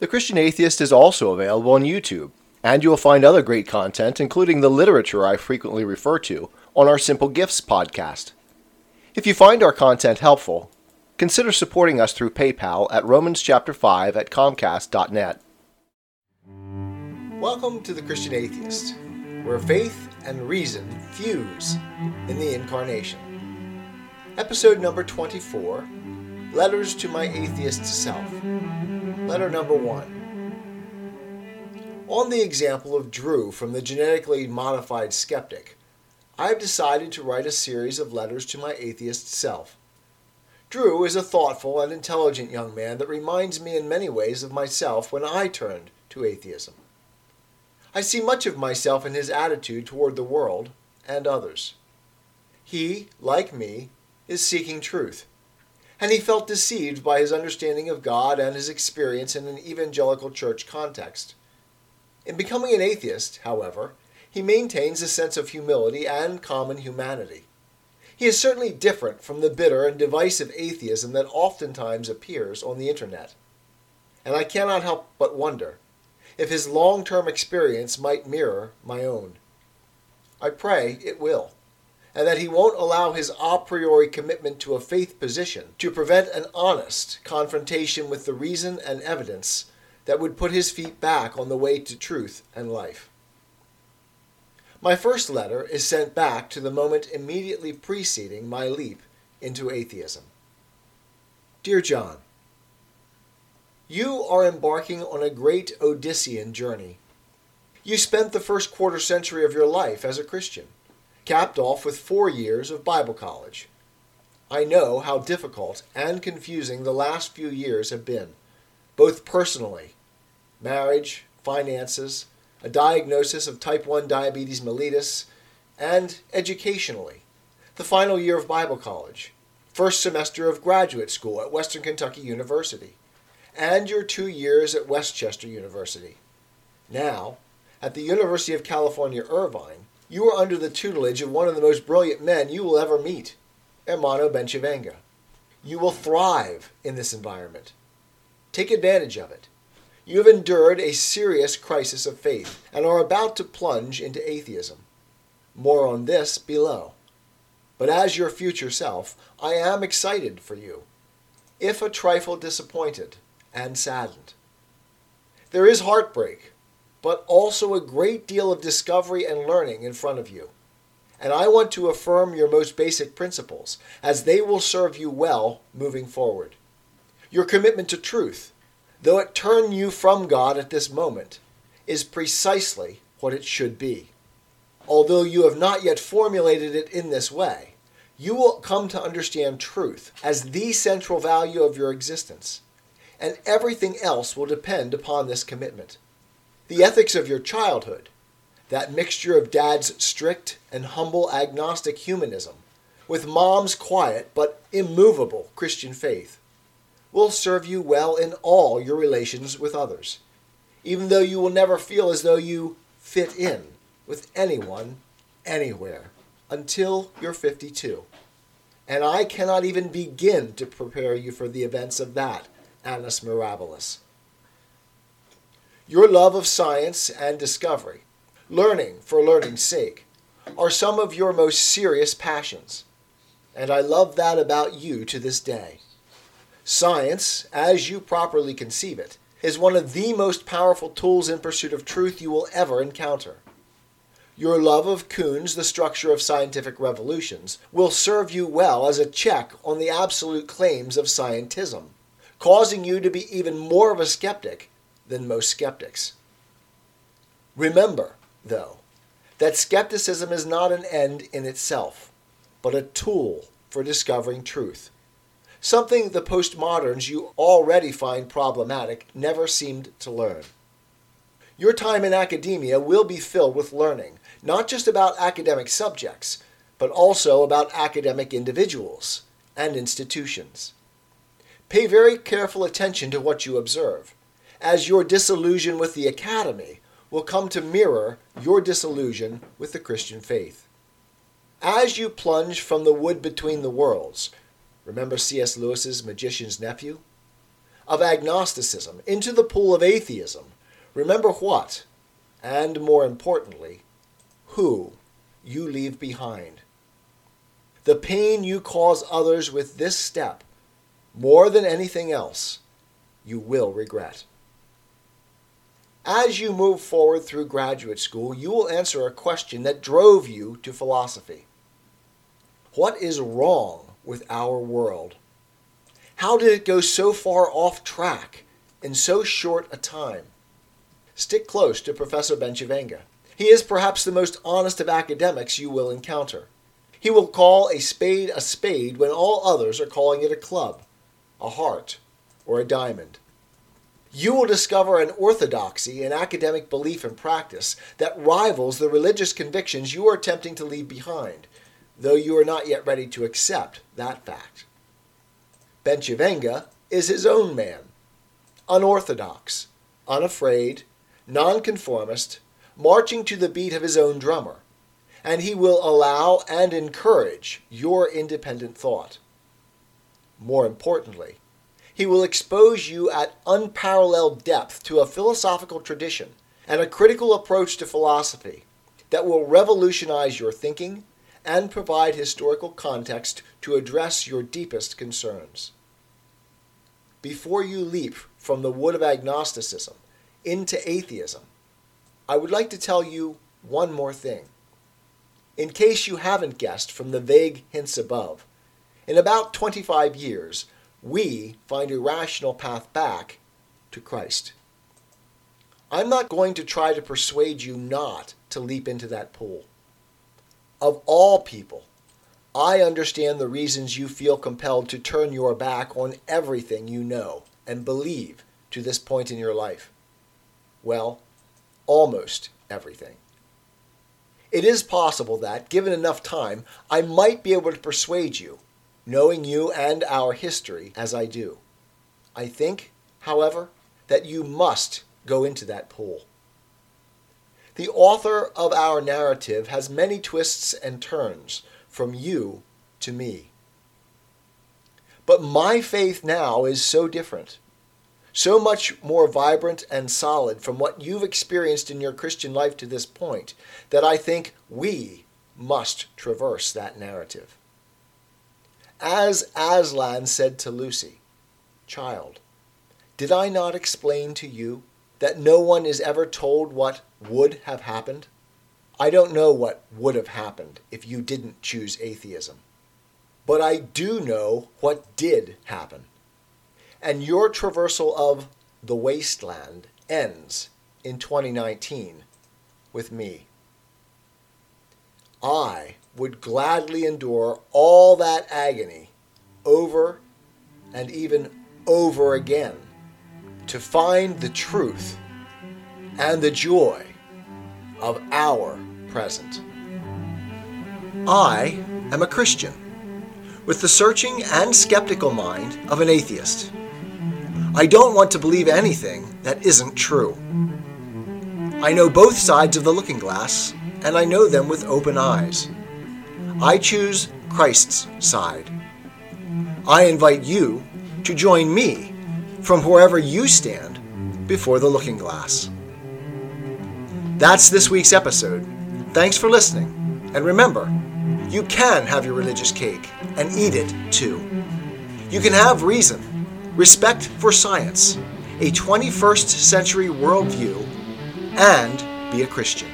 The Christian Atheist is also available on YouTube, and you will find other great content, including the literature I frequently refer to, on our Simple Gifts podcast. If you find our content helpful, consider supporting us through PayPal at Romans chapter 5 at comcast.net. Welcome to the Christian Atheist, where faith and reason fuse in the Incarnation. Episode number 24 Letters to My Atheist Self. Letter number 1. On the example of Drew from the genetically modified skeptic, I have decided to write a series of letters to my atheist self. Drew is a thoughtful and intelligent young man that reminds me in many ways of myself when I turned to atheism. I see much of myself in his attitude toward the world and others. He, like me, is seeking truth, and he felt deceived by his understanding of God and his experience in an evangelical church context. In becoming an atheist, however, he maintains a sense of humility and common humanity. He is certainly different from the bitter and divisive atheism that oftentimes appears on the internet. And I cannot help but wonder if his long term experience might mirror my own. I pray it will, and that he won't allow his a priori commitment to a faith position to prevent an honest confrontation with the reason and evidence that would put his feet back on the way to truth and life. My first letter is sent back to the moment immediately preceding my leap into atheism. Dear John, You are embarking on a great Odyssean journey. You spent the first quarter century of your life as a Christian, capped off with four years of Bible college. I know how difficult and confusing the last few years have been, both personally marriage, finances, a diagnosis of type 1 diabetes mellitus, and educationally, the final year of Bible college, first semester of graduate school at Western Kentucky University, and your two years at West Chester University. Now, at the University of California, Irvine, you are under the tutelage of one of the most brilliant men you will ever meet, Ermanno Bencivenga. You will thrive in this environment. Take advantage of it. You have endured a serious crisis of faith and are about to plunge into atheism. More on this below. But as your future self, I am excited for you, if a trifle disappointed and saddened. There is heartbreak, but also a great deal of discovery and learning in front of you. And I want to affirm your most basic principles, as they will serve you well moving forward. Your commitment to truth, though it turn you from God at this moment, is precisely what it should be. Although you have not yet formulated it in this way, you will come to understand truth as the central value of your existence, and everything else will depend upon this commitment. The ethics of your childhood, that mixture of dad's strict and humble agnostic humanism, with mom's quiet but immovable Christian faith, will serve you well in all your relations with others, even though you will never feel as though you fit in with anyone, anywhere, until you're 52. And I cannot even begin to prepare you for the events of that annus mirabilis. Your love of science and discovery, learning for learning's sake, are some of your most serious passions. And I love that about you to this day. Science, as you properly conceive it, is one of the most powerful tools in pursuit of truth you will ever encounter. Your love of Kuhn's The Structure of Scientific Revolutions will serve you well as a check on the absolute claims of scientism, causing you to be even more of a skeptic than most skeptics. Remember, though, that skepticism is not an end in itself, but a tool for discovering truth something the postmoderns you already find problematic never seemed to learn. Your time in academia will be filled with learning, not just about academic subjects, but also about academic individuals and institutions. Pay very careful attention to what you observe, as your disillusion with the academy will come to mirror your disillusion with the Christian faith. As you plunge from the wood between the worlds, Remember C.S. Lewis's Magician's Nephew? of agnosticism into the pool of atheism, remember what, and more importantly, who you leave behind. The pain you cause others with this step, more than anything else, you will regret. As you move forward through graduate school, you will answer a question that drove you to philosophy. What is wrong with our world? How did it go so far off track in so short a time? Stick close to Professor Bencivenga. He is perhaps the most honest of academics you will encounter. He will call a spade a spade when all others are calling it a club, a heart, or a diamond you will discover an orthodoxy in academic belief and practice that rivals the religious convictions you are attempting to leave behind, though you are not yet ready to accept that fact. Bencivenga is his own man, unorthodox, unafraid, nonconformist, marching to the beat of his own drummer, and he will allow and encourage your independent thought. More importantly, he will expose you at unparalleled depth to a philosophical tradition and a critical approach to philosophy that will revolutionize your thinking and provide historical context to address your deepest concerns. Before you leap from the wood of agnosticism into atheism, I would like to tell you one more thing. In case you haven't guessed from the vague hints above, in about 25 years, we find a rational path back to Christ. I'm not going to try to persuade you not to leap into that pool. Of all people, I understand the reasons you feel compelled to turn your back on everything you know and believe to this point in your life. Well, almost everything. It is possible that, given enough time, I might be able to persuade you knowing you and our history as I do. I think, however, that you must go into that pool. The author of our narrative has many twists and turns from you to me. But my faith now is so different, so much more vibrant and solid from what you've experienced in your Christian life to this point, that I think we must traverse that narrative. As Aslan said to Lucy, Child, did I not explain to you that no one is ever told what would have happened? I don't know what would have happened if you didn't choose atheism. But I do know what did happen. And your traversal of the wasteland ends in 2019 with me. I would gladly endure all that agony over and even over again to find the truth and the joy of our present. I am a Christian with the searching and skeptical mind of an atheist. I don't want to believe anything that isn't true. I know both sides of the looking glass, and I know them with open eyes. I choose Christ's side. I invite you to join me from wherever you stand before the looking glass. That's this week's episode. Thanks for listening. And remember, you can have your religious cake and eat it too. You can have reason, respect for science, a 21st century worldview, and be a Christian.